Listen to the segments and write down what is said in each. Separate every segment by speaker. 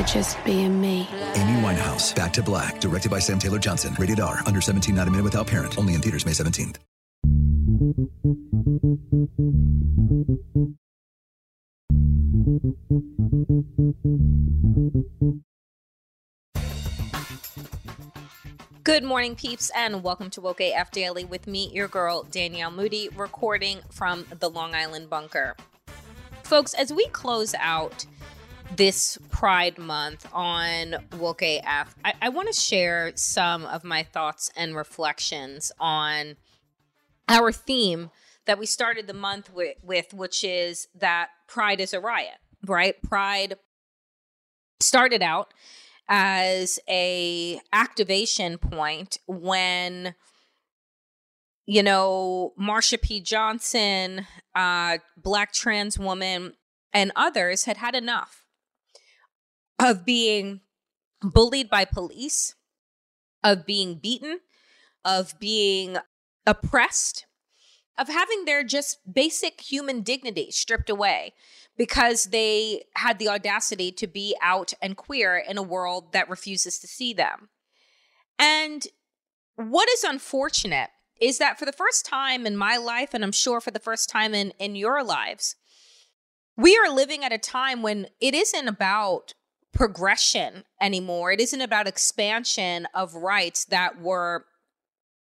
Speaker 1: for just being me.
Speaker 2: Amy Winehouse, Back to Black, directed by Sam Taylor Johnson. Rated R, under 17, not a minute without parent. Only in theaters May 17th.
Speaker 3: Good morning, peeps, and welcome to Woke AF Daily with me, your girl, Danielle Moody, recording from the Long Island bunker. Folks, as we close out this Pride Month on Woke AF, I, I want to share some of my thoughts and reflections on our theme that we started the month with, with, which is that Pride is a riot, right? Pride started out as a activation point when you know marsha p. Johnson uh, black trans woman and others had had enough of being bullied by police of being beaten of being oppressed of having their just basic human dignity stripped away because they had the audacity to be out and queer in a world that refuses to see them. And what is unfortunate is that for the first time in my life, and I'm sure for the first time in, in your lives, we are living at a time when it isn't about progression anymore. It isn't about expansion of rights that were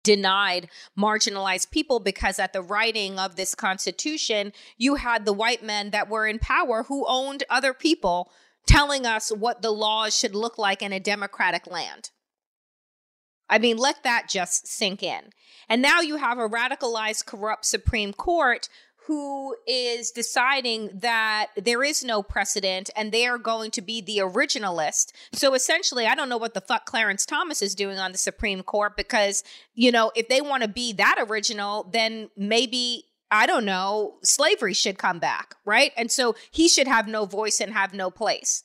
Speaker 3: denied marginalized people because at the writing of this constitution, you had the white men that were in power who owned other people telling us what the laws should look like in a democratic land. I mean, let that just sink in. And now you have a radicalized, corrupt Supreme Court who is deciding that there is no precedent and they are going to be the originalist. So essentially, I don't know what the fuck Clarence Thomas is doing on the Supreme Court because, you know, if they want to be that original, then maybe I don't know, slavery should come back, right? And so he should have no voice and have no place.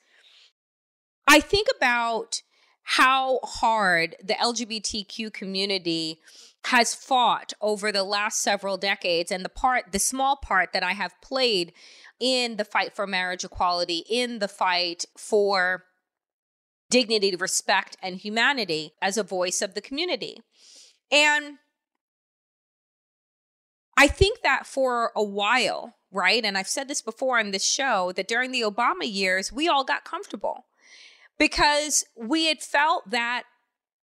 Speaker 3: I think about how hard the LGBTQ community has fought over the last several decades and the part the small part that I have played in the fight for marriage equality in the fight for dignity respect and humanity as a voice of the community. And I think that for a while right and I've said this before on this show that during the Obama years we all got comfortable because we had felt that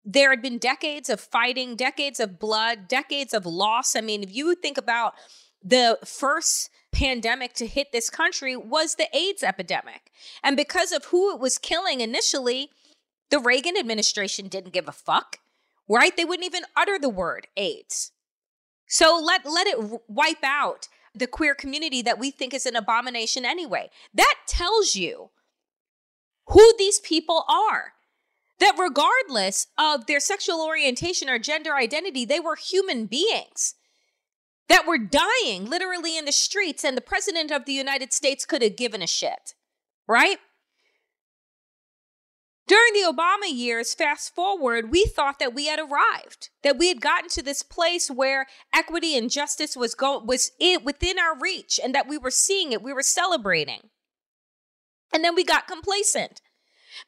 Speaker 3: there had been decades of fighting, decades of blood, decades of loss. I mean, if you think about the first pandemic to hit this country was the AIDS epidemic. And because of who it was killing initially, the Reagan administration didn't give a fuck, right? They wouldn't even utter the word AIDS. So let let it wipe out the queer community that we think is an abomination anyway. That tells you who these people are that regardless of their sexual orientation or gender identity, they were human beings that were dying literally in the streets, and the president of the United States could have given a shit, right? During the Obama years, fast forward, we thought that we had arrived, that we had gotten to this place where equity and justice was go- was it within our reach and that we were seeing it, we were celebrating. And then we got complacent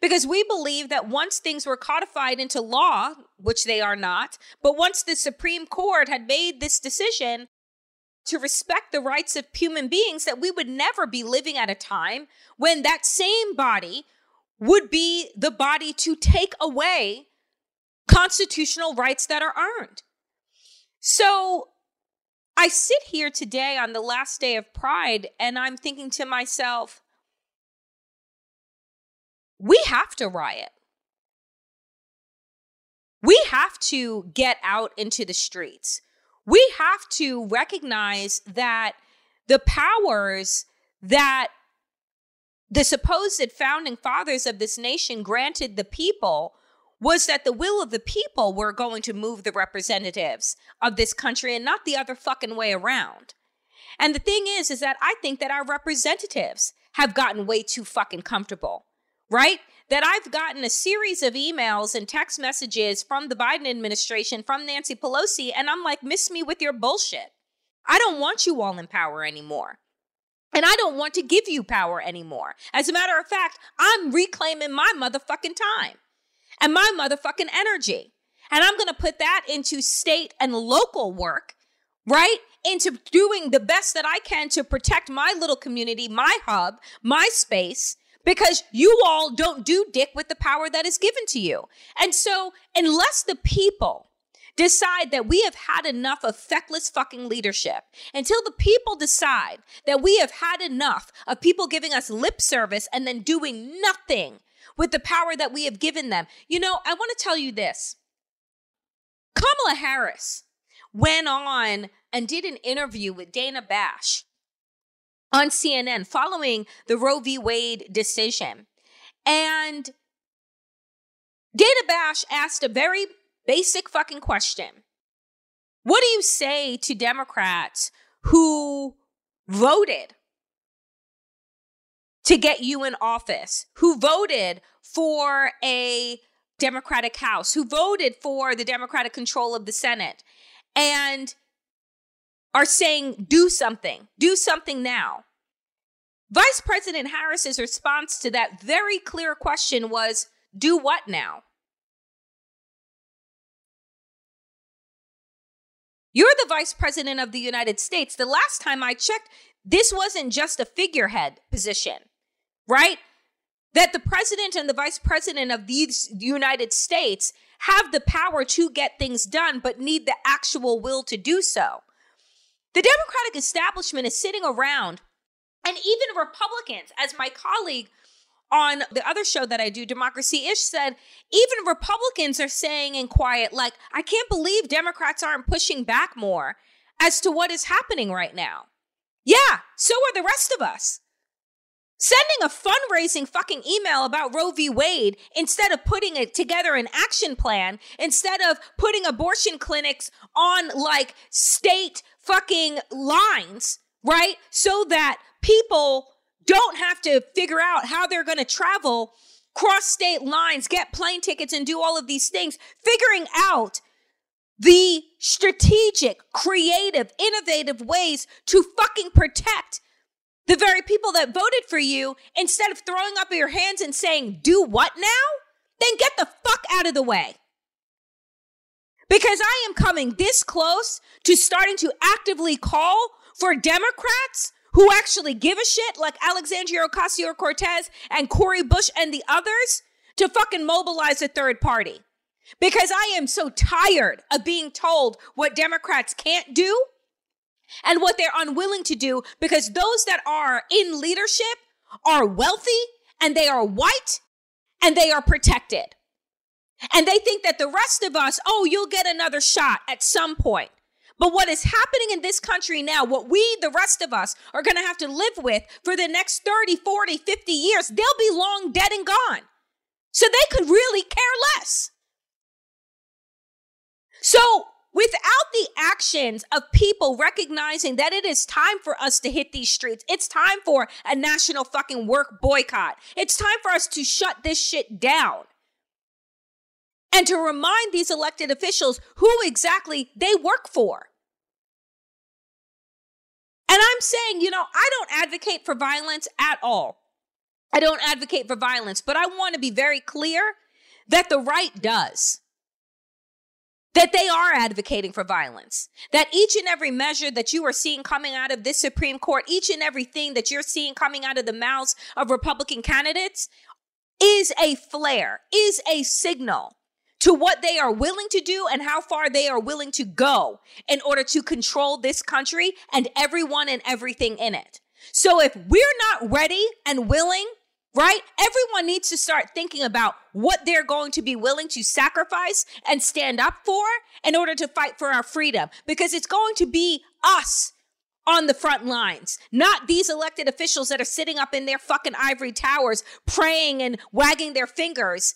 Speaker 3: because we believe that once things were codified into law, which they are not, but once the Supreme Court had made this decision to respect the rights of human beings, that we would never be living at a time when that same body would be the body to take away constitutional rights that are earned. So I sit here today on the last day of Pride and I'm thinking to myself, we have to riot. We have to get out into the streets. We have to recognize that the powers that the supposed founding fathers of this nation granted the people was that the will of the people were going to move the representatives of this country and not the other fucking way around. And the thing is, is that I think that our representatives have gotten way too fucking comfortable, right? That I've gotten a series of emails and text messages from the Biden administration, from Nancy Pelosi, and I'm like, miss me with your bullshit. I don't want you all in power anymore. And I don't want to give you power anymore. As a matter of fact, I'm reclaiming my motherfucking time and my motherfucking energy. And I'm going to put that into state and local work, right? Into doing the best that I can to protect my little community, my hub, my space, because you all don't do dick with the power that is given to you. And so, unless the people decide that we have had enough of feckless fucking leadership, until the people decide that we have had enough of people giving us lip service and then doing nothing with the power that we have given them. You know, I want to tell you this Kamala Harris went on and did an interview with Dana Bash on CNN following the Roe v. Wade decision. And Dana Bash asked a very basic fucking question. What do you say to Democrats who voted to get you in office, who voted for a Democratic House, who voted for the Democratic control of the Senate, and are saying, do something, do something now? Vice President Harris's response to that very clear question was, do what now? You're the vice president of the United States. The last time I checked, this wasn't just a figurehead position, right? That the president and the vice president of these United States have the power to get things done, but need the actual will to do so. The Democratic establishment is sitting around, and even Republicans, as my colleague on the other show that I do, Democracy Ish, said even Republicans are saying in quiet, like, I can't believe Democrats aren't pushing back more as to what is happening right now. Yeah, so are the rest of us. Sending a fundraising fucking email about Roe v. Wade instead of putting it together an action plan, instead of putting abortion clinics on like state fucking lines, right? So that people don't have to figure out how they're going to travel cross state lines, get plane tickets, and do all of these things. Figuring out the strategic, creative, innovative ways to fucking protect the very people that voted for you instead of throwing up your hands and saying, do what now? Then get the fuck out of the way. Because I am coming this close to starting to actively call for Democrats who actually give a shit, like Alexandria Ocasio Cortez and Cori Bush and the others, to fucking mobilize a third party. Because I am so tired of being told what Democrats can't do and what they're unwilling to do because those that are in leadership are wealthy and they are white and they are protected. And they think that the rest of us, oh, you'll get another shot at some point. But what is happening in this country now, what we, the rest of us, are going to have to live with for the next 30, 40, 50 years, they'll be long dead and gone. So they could really care less. So without the actions of people recognizing that it is time for us to hit these streets, it's time for a national fucking work boycott. It's time for us to shut this shit down. And to remind these elected officials who exactly they work for. And I'm saying, you know, I don't advocate for violence at all. I don't advocate for violence, but I want to be very clear that the right does. That they are advocating for violence. That each and every measure that you are seeing coming out of this Supreme Court, each and everything that you're seeing coming out of the mouths of Republican candidates is a flare, is a signal to what they are willing to do and how far they are willing to go in order to control this country and everyone and everything in it. So if we're not ready and willing, right? Everyone needs to start thinking about what they're going to be willing to sacrifice and stand up for in order to fight for our freedom because it's going to be us on the front lines, not these elected officials that are sitting up in their fucking ivory towers praying and wagging their fingers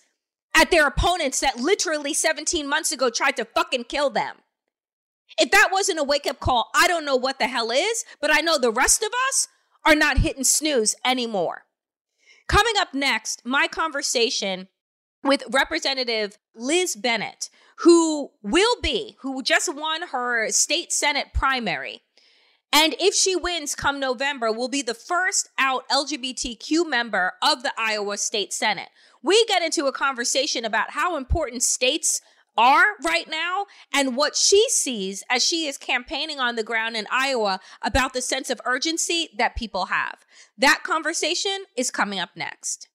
Speaker 3: at their opponents that literally 17 months ago tried to fucking kill them. If that wasn't a wake up call, I don't know what the hell is, but I know the rest of us are not hitting snooze anymore. Coming up next, my conversation with Representative Liz Bennett, who will be, who just won her state Senate primary. And if she wins come November, will be the first out LGBTQ member of the Iowa State Senate we get into a conversation about how important states are right now and what she sees as she is campaigning on the ground in Iowa about the sense of urgency that people have. That conversation is coming up next.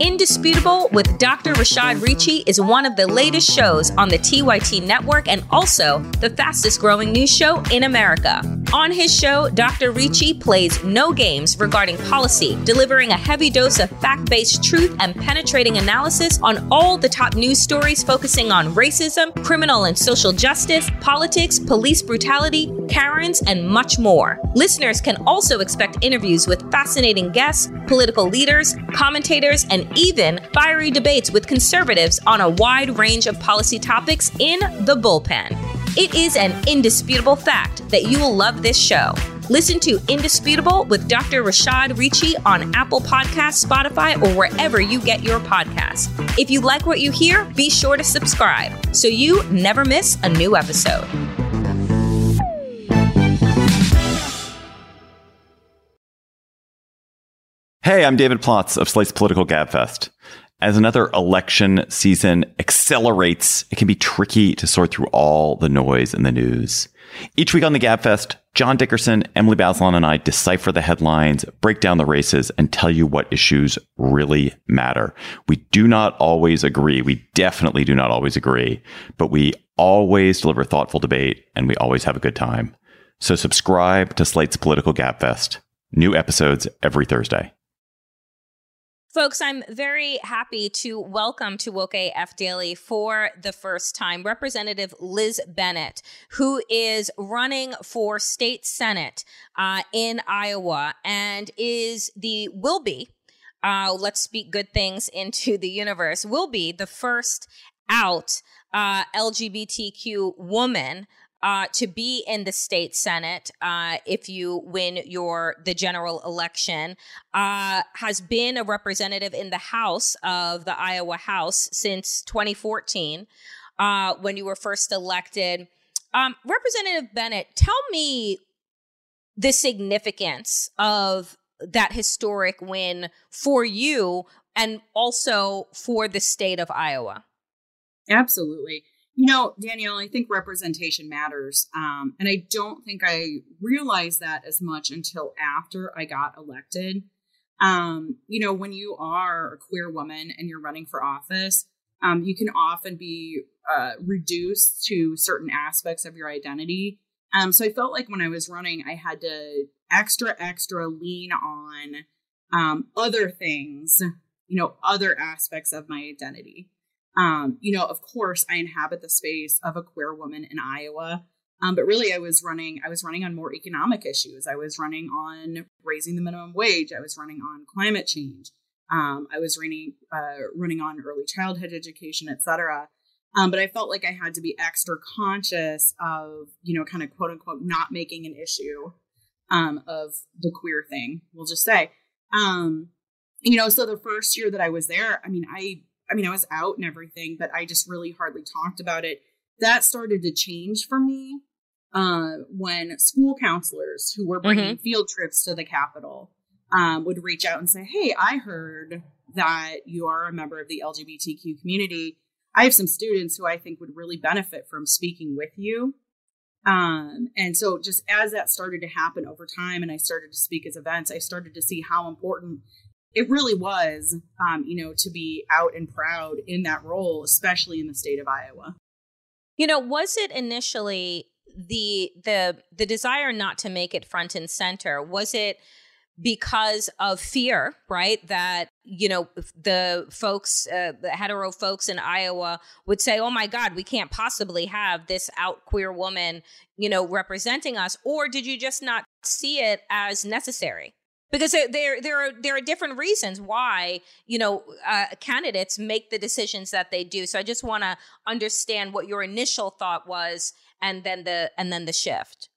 Speaker 3: Indisputable with Dr. Rashad Richey is one of the latest shows on the TYT network and also the fastest growing news show in America. On his show, Dr. Richey plays no games regarding policy, delivering a heavy dose of fact based truth and penetrating analysis on all the top news stories focusing on racism, criminal and social justice, politics, police brutality, Karens, and much more. Listeners can also expect interviews with fascinating guests, political leaders, commentators, and even fiery debates with conservatives on a wide range of policy topics in the bullpen. It is an indisputable fact that you will love this show. Listen to Indisputable with Dr. Rashad Richey on Apple Podcasts, Spotify, or wherever you get your podcasts. If you like what you hear, be sure to subscribe so you never miss a new episode.
Speaker 4: Hey, I'm David Plotz of Slate's Political Gabfest. As another election season accelerates, it can be tricky to sort through all the noise in the news. Each week on the Gabfest, John Dickerson, Emily Bazelon, and I decipher the headlines, break down the races, and tell you what issues really matter. We do not always agree. We definitely do not always agree, but we always deliver thoughtful debate and we always have a good time. So subscribe to Slate's Political Gabfest. New episodes every Thursday.
Speaker 3: Folks, I'm very happy to welcome to Woke AF Daily for the first time Representative Liz Bennett, who is running for state senate uh, in Iowa and is the will be. Uh, let's speak good things into the universe. Will be the first out uh, LGBTQ woman uh, to be in the state senate uh, if you win your the general election uh, has been a representative in the house of the iowa house since 2014 uh, when you were first elected. Um, representative Bennett, tell me the significance of that historic win for you and also for the state of iowa.
Speaker 5: Absolutely you know, Danielle, I think representation matters. Um, and I don't think I realized that as much until after I got elected. Um, you know, when you are a queer woman and you're running for office, um, you can often be uh, reduced to certain aspects of your identity. Um, so I felt like when I was running, I had to extra, extra lean on um, other things, you know, other aspects of my identity. Um, you know, of course, I inhabit the space of a queer woman in Iowa. Um, but really, I was running. I was running on more economic issues. I was running on raising the minimum wage. I was running on climate change. Um, I was running uh, running on early childhood education, et cetera. Um, but I felt like I had to be extra conscious of, you know, kind of quote unquote not making an issue um, of the queer thing. We'll just say. Um, you know, so the first year that I was there, I mean, I, I mean, I was out and everything, but I just really hardly talked about it. That started to change for me uh, when school counselors who were bringing mm-hmm. field trips to the Capitol um, would reach out and say, Hey, I heard that you are a member of the LGBTQ community. I have some students who I think would really benefit from speaking with you. Um, and so just as that started to happen over time and I started to speak as events, I started to see how important it really was, um, you know, to be out and proud in that role, especially in the state of Iowa.
Speaker 3: You know, was it initially the the the desire not to make it front and center? Was it because of fear, right? That, you know, the folks, uh, the hetero folks in Iowa would say, oh my God, we can't possibly have this out queer woman, you know, representing us. Or did you just not see it as necessary? Because there, there, are there are different reasons why you know uh, candidates make the decisions that they do. So I just want to understand what your initial thought was, and then the and then the shift.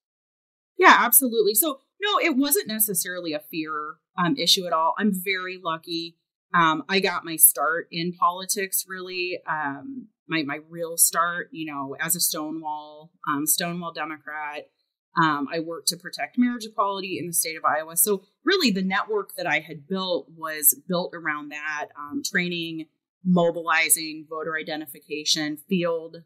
Speaker 5: Yeah, absolutely. So no, it wasn't necessarily a fear um, issue at all. I'm very lucky. Um, I got my start in politics really. Um, my my real start, you know, as a Stonewall um, Stonewall Democrat. Um, I worked to protect marriage equality in the state of Iowa. So really, the network that I had built was built around that um, training, mobilizing, voter identification, field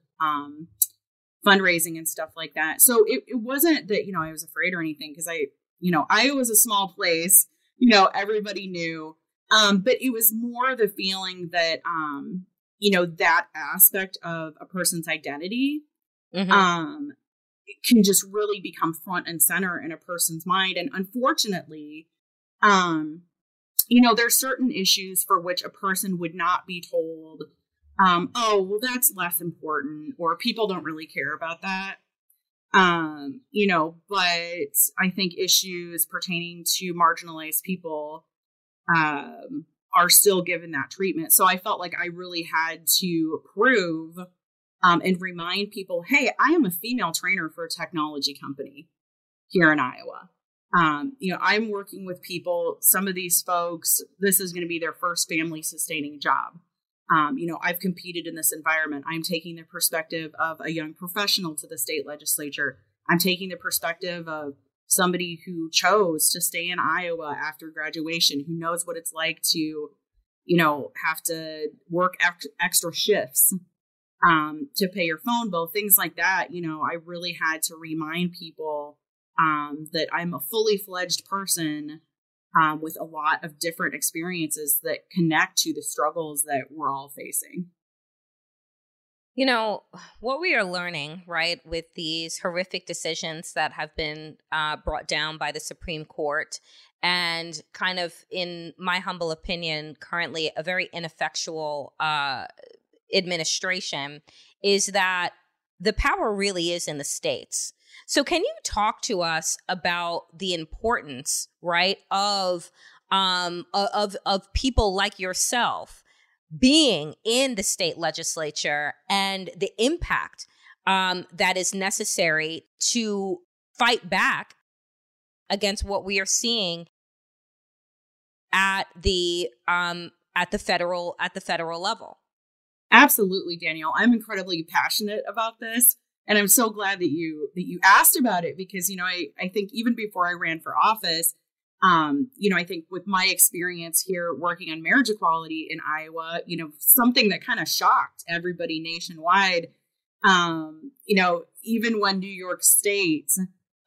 Speaker 5: fundraising and stuff like that. So it, it wasn't that, you know, I was afraid or anything because I, you know, Iowa was a small place, you know, everybody knew. Um, but it was more the feeling that, um, you know, that aspect of a person's identity mm-hmm. um, can just really become front and center in a person's mind. And unfortunately, um, you know, there's certain issues for which a person would not be told, um, oh, well, that's less important, or people don't really care about that. Um, you know, but I think issues pertaining to marginalized people um, are still given that treatment. So I felt like I really had to prove um, and remind people hey, I am a female trainer for a technology company here in Iowa. Um, you know, I'm working with people, some of these folks, this is going to be their first family sustaining job. Um, you know, I've competed in this environment. I'm taking the perspective of a young professional to the state legislature. I'm taking the perspective of somebody who chose to stay in Iowa after graduation, who knows what it's like to, you know, have to work extra shifts um, to pay your phone bill, things like that. You know, I really had to remind people um, that I'm a fully fledged person um, with a lot of different experiences that connect to the struggles that we're all facing.
Speaker 3: You know, what we are learning, right, with these horrific decisions that have been uh, brought down by the Supreme Court, and kind of, in my humble opinion, currently a very ineffectual uh, administration, is that the power really is in the states. So, can you talk to us about the importance, right, of um, of of people like yourself being in the state legislature and the impact um, that is necessary to fight back against what we are seeing at the um, at the federal at the federal level.
Speaker 5: Absolutely, Danielle. I'm incredibly passionate about this and i'm so glad that you that you asked about it because you know i i think even before i ran for office um you know i think with my experience here working on marriage equality in iowa you know something that kind of shocked everybody nationwide um you know even when new york state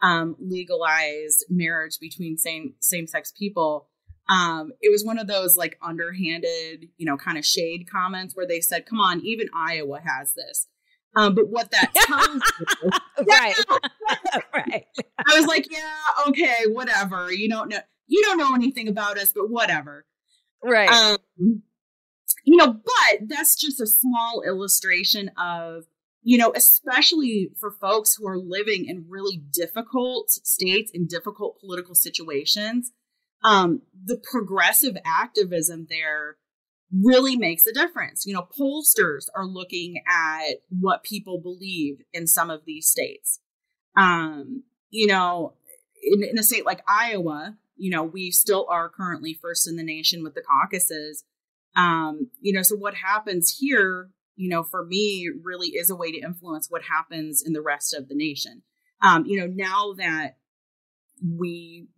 Speaker 5: um legalized marriage between same same sex people um it was one of those like underhanded you know kind of shade comments where they said come on even iowa has this um, but what that tells you,
Speaker 3: right, right.
Speaker 5: I was like, yeah, okay, whatever. You don't know, you don't know anything about us, but whatever.
Speaker 3: Right. Um,
Speaker 5: you know, but that's just a small illustration of, you know, especially for folks who are living in really difficult states in difficult political situations. Um, the progressive activism there really makes a difference. You know, pollsters are looking at what people believe in some of these states. Um, you know, in, in a state like Iowa, You know, we still are currently first in the nation with the caucuses. Um, you know, so what happens here, you know, for me really is a way to influence what happens in the rest of the nation. Um, you know, now that we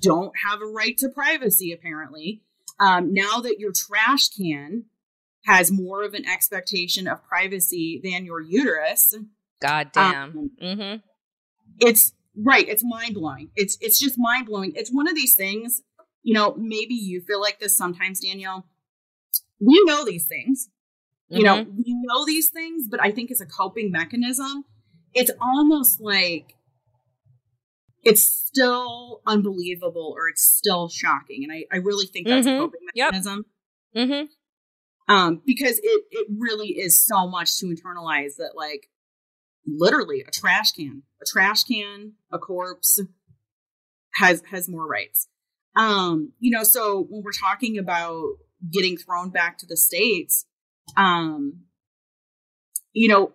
Speaker 5: don't have a right to privacy, apparently, um, now that your trash can has more of an expectation of privacy than your uterus.
Speaker 3: God damn. Um,
Speaker 5: mm-hmm. It's right. It's mind blowing. It's it's just mind blowing. It's one of these things. You know, maybe you feel like this sometimes, Danielle. We know these things. Mm-hmm. You know, mm-hmm. we know these things, but I think it's a coping mechanism. It's almost like it's still unbelievable or it's still shocking. And I, I really think that's mm-hmm. a coping mechanism. Yep. Mm-hmm. Um, because it, it really is so much to internalize that, like, literally a trash can, a trash can, a corpse has has more rights. Um, you know, so when we're talking about getting thrown back to the states, um, you know,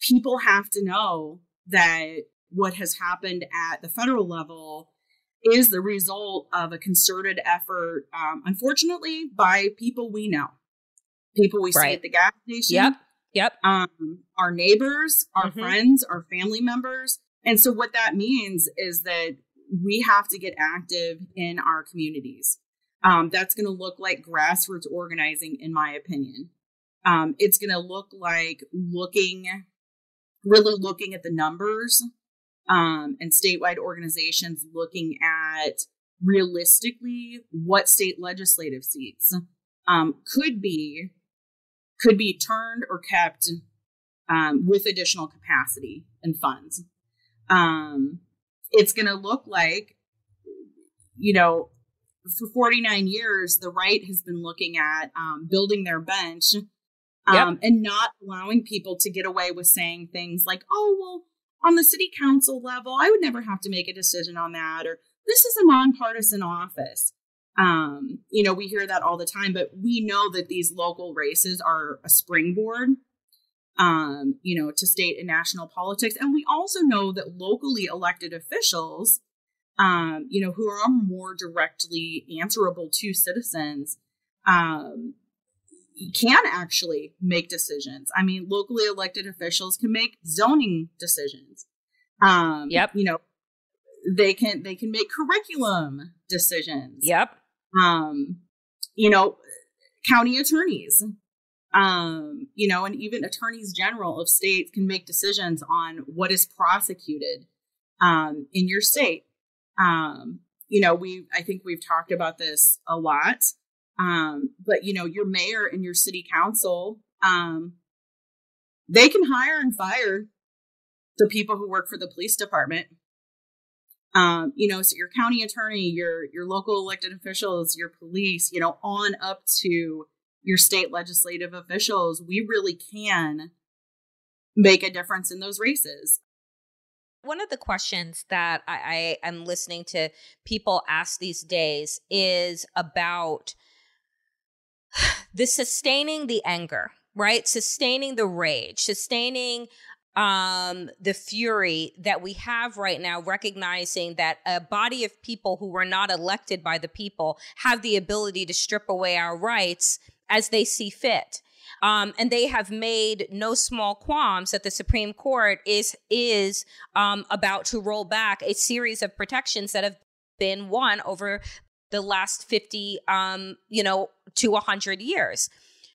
Speaker 5: people have to know that what has happened at the federal level is the result of a concerted effort, um, unfortunately, by people we know, people we right. see at the gas station.
Speaker 3: Yep. Yep.
Speaker 5: Um, our neighbors, our mm-hmm. friends, our family members. And so what that means is that we have to get active in our communities. Um, that's going to look like grassroots organizing, in my opinion. Um, it's going to look like looking, really looking at the numbers um, and statewide organizations looking at realistically what state legislative seats um, could be could be turned or kept um, with additional capacity and funds. Um, it's going to look like, you know, for 49 years, the right has been looking at um, building their bench um, yep. and not allowing people to get away with saying things like, oh, well, on the city council level, I would never have to make a decision on that, or this is a nonpartisan office. Um, you know, we hear that all the time, but we know that these local races are a springboard, um, you know, to state and national politics. And we also know that locally elected officials, um, you know, who are more directly answerable to citizens, um, can actually make decisions. I mean, locally elected officials can make zoning decisions. Um,
Speaker 3: yep.
Speaker 5: You know, they can they can make curriculum decisions.
Speaker 3: Yep.
Speaker 5: Um, you know, county attorneys, um, you know, and even attorneys general of states can make decisions on what is prosecuted um, in your state. Um, you know, we I think we've talked about this a lot. Um, but you know, your mayor and your city council, um, they can hire and fire the people who work for the police department. Um, you know, so your county attorney, your your local elected officials, your police, you know, on up to your state legislative officials, we really can make a difference in those races.
Speaker 3: One of the questions that I, I am listening to people ask these days is about the sustaining the anger, right? Sustaining the rage, sustaining um the fury that we have right now recognizing that a body of people who were not elected by the people have the ability to strip away our rights as they see fit um, and they have made no small qualms that the Supreme Court is is um, about to roll back a series of protections that have been won over the last 50 um you know to 100 years.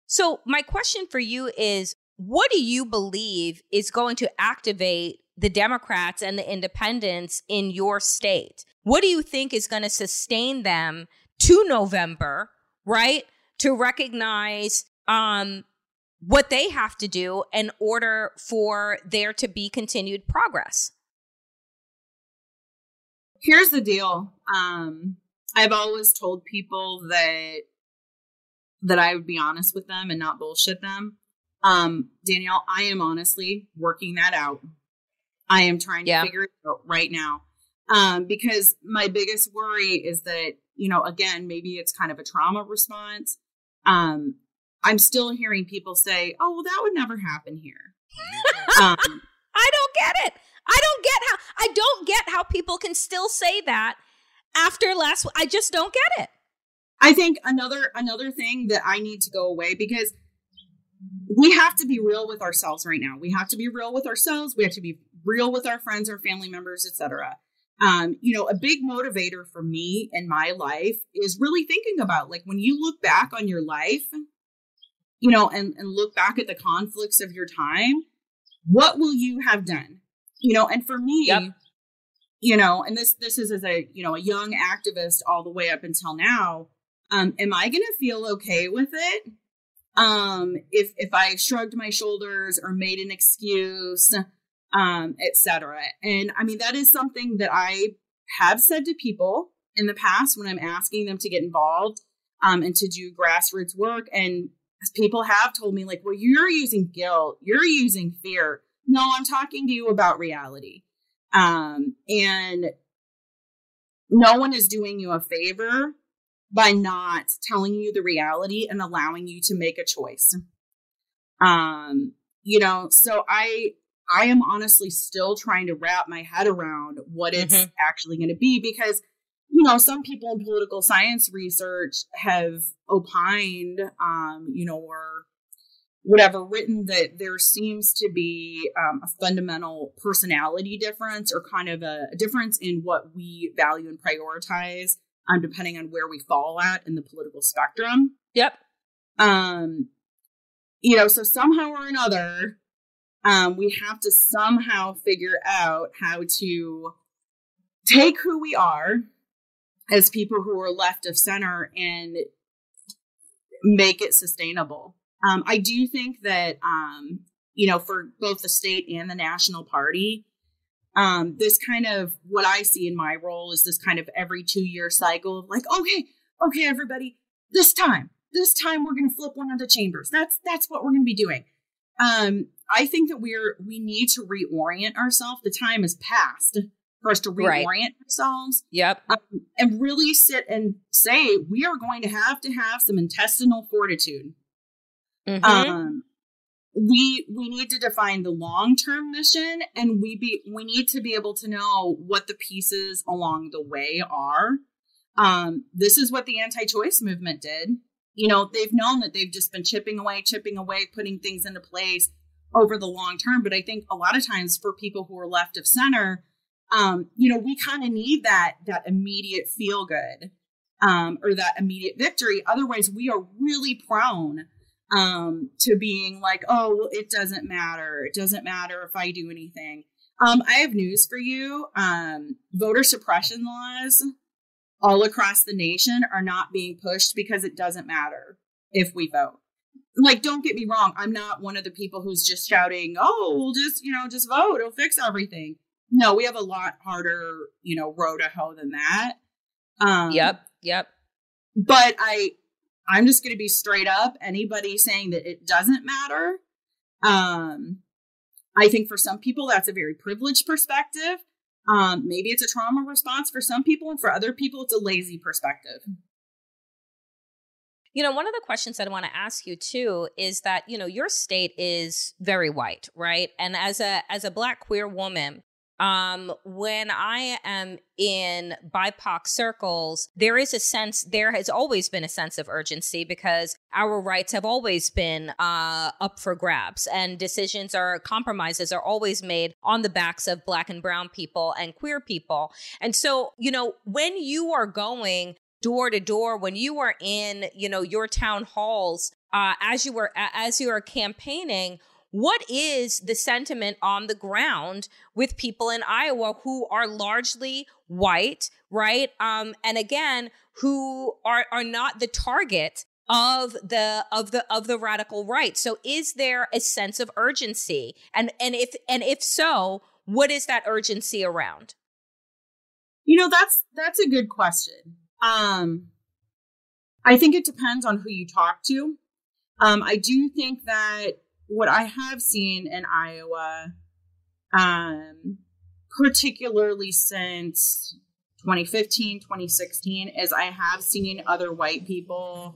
Speaker 3: So my question for you is what do you believe is going to activate the democrats and the independents in your state? What do you think is going to sustain them to november right to recognize um what they have to do in order for there to be continued progress?
Speaker 5: Here's the deal um I've always told people that that I would be honest with them and not bullshit them. Um, Danielle, I am honestly working that out. I am trying to yeah. figure it out right now. Um, because my biggest worry is that, you know, again, maybe it's kind of a trauma response. Um, I'm still hearing people say, oh, well, that would never happen here.
Speaker 3: um, I don't get it. I don't get how I don't get how people can still say that after last I just don't get it.
Speaker 5: I think another another thing that I need to go away because we have to be real with ourselves right now. We have to be real with ourselves. We have to be real with our friends, our family members, etc. Um, you know, a big motivator for me in my life is really thinking about like when you look back on your life, you know, and, and look back at the conflicts of your time, what will you have done? You know, and for me, yep. You know, and this this is as a you know a young activist all the way up until now. Um, am I going to feel okay with it? Um, if if I shrugged my shoulders or made an excuse, um, etc. And I mean, that is something that I have said to people in the past when I'm asking them to get involved um, and to do grassroots work. And people have told me, like, well, you're using guilt, you're using fear. No, I'm talking to you about reality. Um, and no one is doing you a favor by not telling you the reality and allowing you to make a choice. Um, you know, so I I am honestly still trying to wrap my head around what it's mm-hmm. actually going to be because, you know, some people in political science research have opined, um, you know, or whatever, written that there seems to be um, a fundamental personality difference or kind of a, a, difference in what we value and prioritize, um, depending on where we fall at in the political spectrum.
Speaker 3: Yep.
Speaker 5: Um, you know, so somehow or another, um, we have to somehow figure out how to take who we are as people who are left of center and make it sustainable. Um, I do think that, um, you know, for both the state and the national party, um, this kind of what I see in my role is this kind of every two year cycle of like, okay, okay, everybody, this time, this time we're going to flip one of the chambers. That's that's what we're going to be doing. Um, I think that we're we need to reorient ourselves. The time has passed for us to reorient right. ourselves.
Speaker 3: Yep.
Speaker 5: Um, and really sit and say we are going to have to have some intestinal fortitude. Mm-hmm. Um, we we need to define the long term mission, and we be we need to be able to know what the pieces along the way are. Um, this is what the anti-choice movement did. You know, they've known that they've just been chipping away, chipping away, putting things into place over the long term. But I think a lot of times for people who are left of center, um, you know, we kind of need that that immediate feel good um, or that immediate victory. Otherwise, we are really prone um, to being like, oh, well, it doesn't matter. It doesn't matter if I do anything. Um, I have news for you. Um, voter suppression laws all across the nation are not being pushed because it doesn't matter if we vote like don't get me wrong i'm not one of the people who's just shouting oh we'll just you know just vote it'll fix everything no we have a lot harder you know road to hoe than that
Speaker 3: um yep yep
Speaker 5: but i i'm just going to be straight up anybody saying that it doesn't matter um i think for some people that's a very privileged perspective um maybe it's a trauma response for some people and for other people it's a lazy perspective
Speaker 3: you know, one of the questions that I want to ask you too is that, you know, your state is very white, right? And as a as a black queer woman, um when i am in bipoc circles there is a sense there has always been a sense of urgency because our rights have always been uh up for grabs and decisions or compromises are always made on the backs of black and brown people and queer people. And so you know when you are going door to door when you are in you know your town halls uh, as you were as you are campaigning what is the sentiment on the ground with people in Iowa who are largely white, right? Um, and again, who are are not the target of the of the of the radical right. So, is there a sense of urgency? And and if and if so, what is that urgency around?
Speaker 5: You know, that's that's a good question. Um, I think it depends on who you talk to. Um, I do think that what I have seen in Iowa, um, particularly since 2015, 2016, is I have seen other white people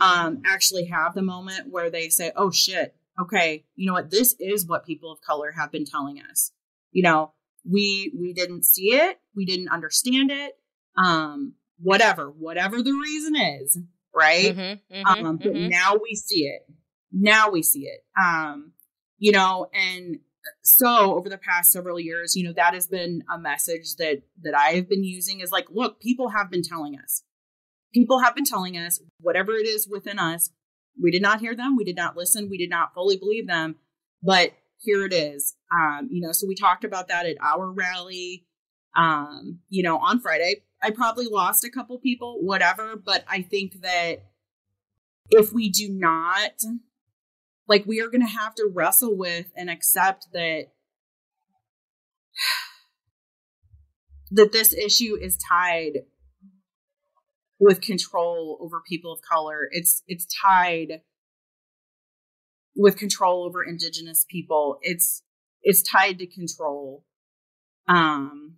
Speaker 5: um, actually have the moment where they say, oh shit, okay, you know what? This is what people of color have been telling us. You know, we we didn't see it, we didn't understand it, um, whatever, whatever the reason is, right?
Speaker 3: Mm-hmm, mm-hmm,
Speaker 5: um, but
Speaker 3: mhm.
Speaker 5: now we see it. Now we see it. Um, you know, and so over the past several years, you know, that has been a message that that I have been using is like, look, people have been telling us. People have been telling us whatever it is within us. We did not hear them. We did not listen. We did not fully believe them. But here it is. Um, you know, so we talked about that at our rally. Um, you know, on Friday, I probably lost a couple people, whatever. But I think that if we do not like we are going to have to wrestle with and accept that that this issue is tied with control over people of color. It's it's tied with control over indigenous people. It's it's tied to control. Um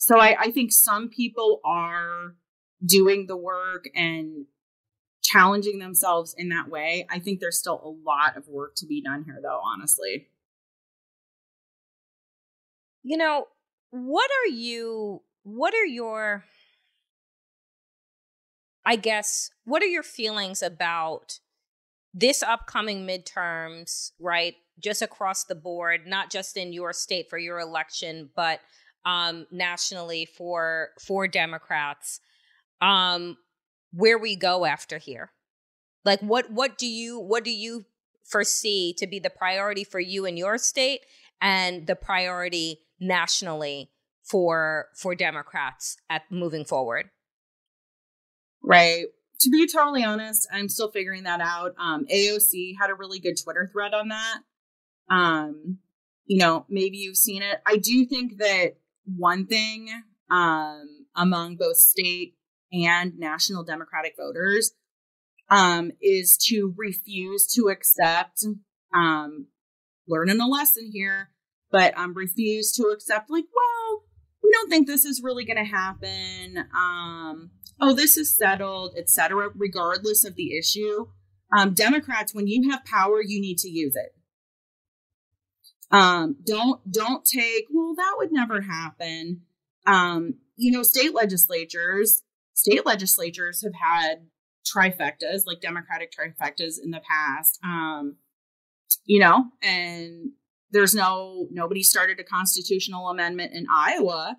Speaker 5: so i i think some people are doing the work and challenging themselves in that way. I think there's still a lot of work to be done here, though, honestly.
Speaker 3: You know, what are you, what are your, I guess, what are your feelings about this upcoming midterms, right? Just across the board, not just in your state for your election, but um, nationally for for Democrats. Um, where we go after here like what what do you what do you foresee to be the priority for you in your state and the priority nationally for for democrats at moving forward
Speaker 5: Right. To be totally honest, I'm still figuring that out. Um, AOC had a really good Twitter thread on that. Um, you know, maybe you've seen it. I do think that one thing um, among both state and national Democratic voters um, is to refuse to accept, um, learning a lesson here, but um, refuse to accept, like, well, we don't think this is really going to happen. Um, oh, this is settled, etc. Regardless of the issue, um, Democrats, when you have power, you need to use it. Um, don't don't take. Well, that would never happen. Um, you know, state legislatures, state legislatures have had trifectas, like Democratic trifectas, in the past. Um, you know, and there's no nobody started a constitutional amendment in Iowa.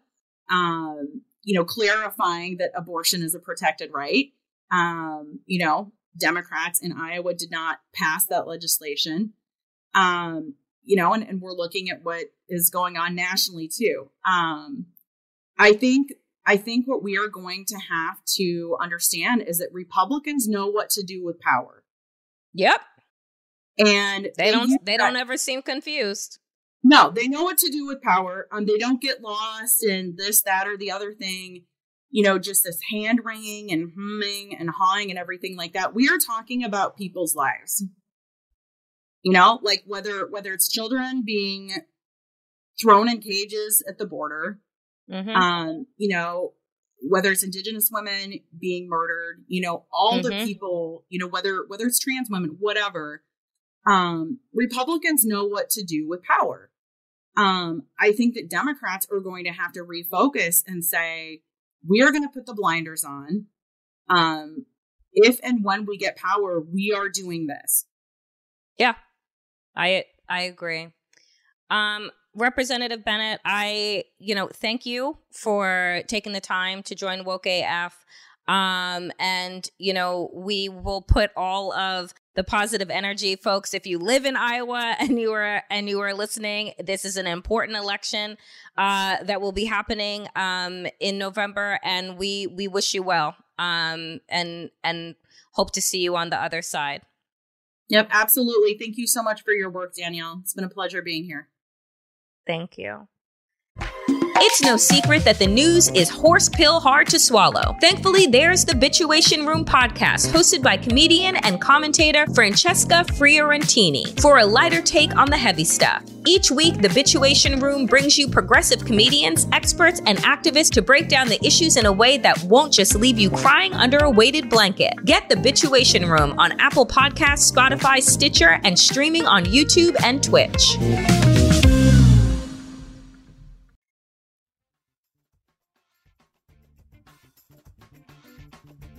Speaker 5: Um, you know, clarifying that abortion is a protected right. Um, you know, Democrats in Iowa did not pass that legislation. Um, you know, and, and we're looking at what is going on nationally too. Um, I think I think what we are going to have to understand is that Republicans know what to do with power.
Speaker 3: yep
Speaker 5: And
Speaker 3: they don't they don't ever seem confused
Speaker 5: No, they know what to do with power. Um, they don't get lost in this, that, or the other thing. You know, just this hand wringing and humming and hawing and everything like that. We are talking about people's lives. You know, like whether whether it's children being thrown in cages at the border,
Speaker 3: Mhm.
Speaker 5: um, you know, whether it's indigenous women being murdered, you know, all the
Speaker 3: Mhm.
Speaker 5: people, you know, whether whether it's trans women, whatever, um, Republicans know what to do with power. Um, I think that Democrats are going to have to refocus and say, we are going to put the blinders on. Um, if and when we get power, we are doing this.
Speaker 3: Yeah, I I agree. Um, Representative Bennett, I you know thank you for taking the time to join Woke AF. Um, and you know we will put all of the positive energy, folks. If you live in Iowa and you are and you are listening, this is an important election uh, that will be happening um, in November, and we we wish you well. Um, and and hope to see you on the other side.
Speaker 5: Yep, absolutely. Thank you so much for your work, Danielle. It's been a pleasure being here.
Speaker 3: Thank you. It's no secret that the news is horse pill hard to swallow. Thankfully, there's the Bituation Room podcast, hosted by comedian and commentator Francesca Fiorentini, for a lighter take on the heavy stuff. Each week, the Bituation Room brings you progressive comedians, experts, and activists to break down the issues in a way that won't just leave you crying under a weighted blanket. Get the Bituation Room on Apple Podcasts, Spotify, Stitcher, and streaming on YouTube and Twitch.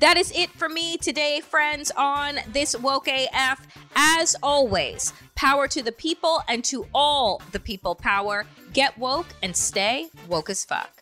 Speaker 3: That is it for me today, friends, on this Woke AF. As always, power to the people and to all the people power. Get woke and stay woke as fuck.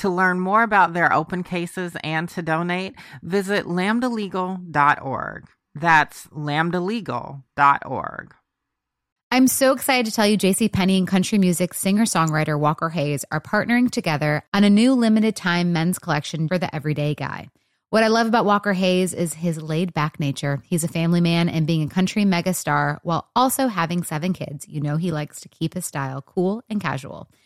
Speaker 6: To learn more about their open cases and to donate, visit lambdalegal.org. That's lambdalegal.org.
Speaker 7: I'm so excited to tell you JC Penney and country music singer-songwriter Walker Hayes are partnering together on a new limited time men's collection for the everyday guy. What I love about Walker Hayes is his laid back nature. He's a family man and being a country megastar while also having seven kids. You know, he likes to keep his style cool and casual.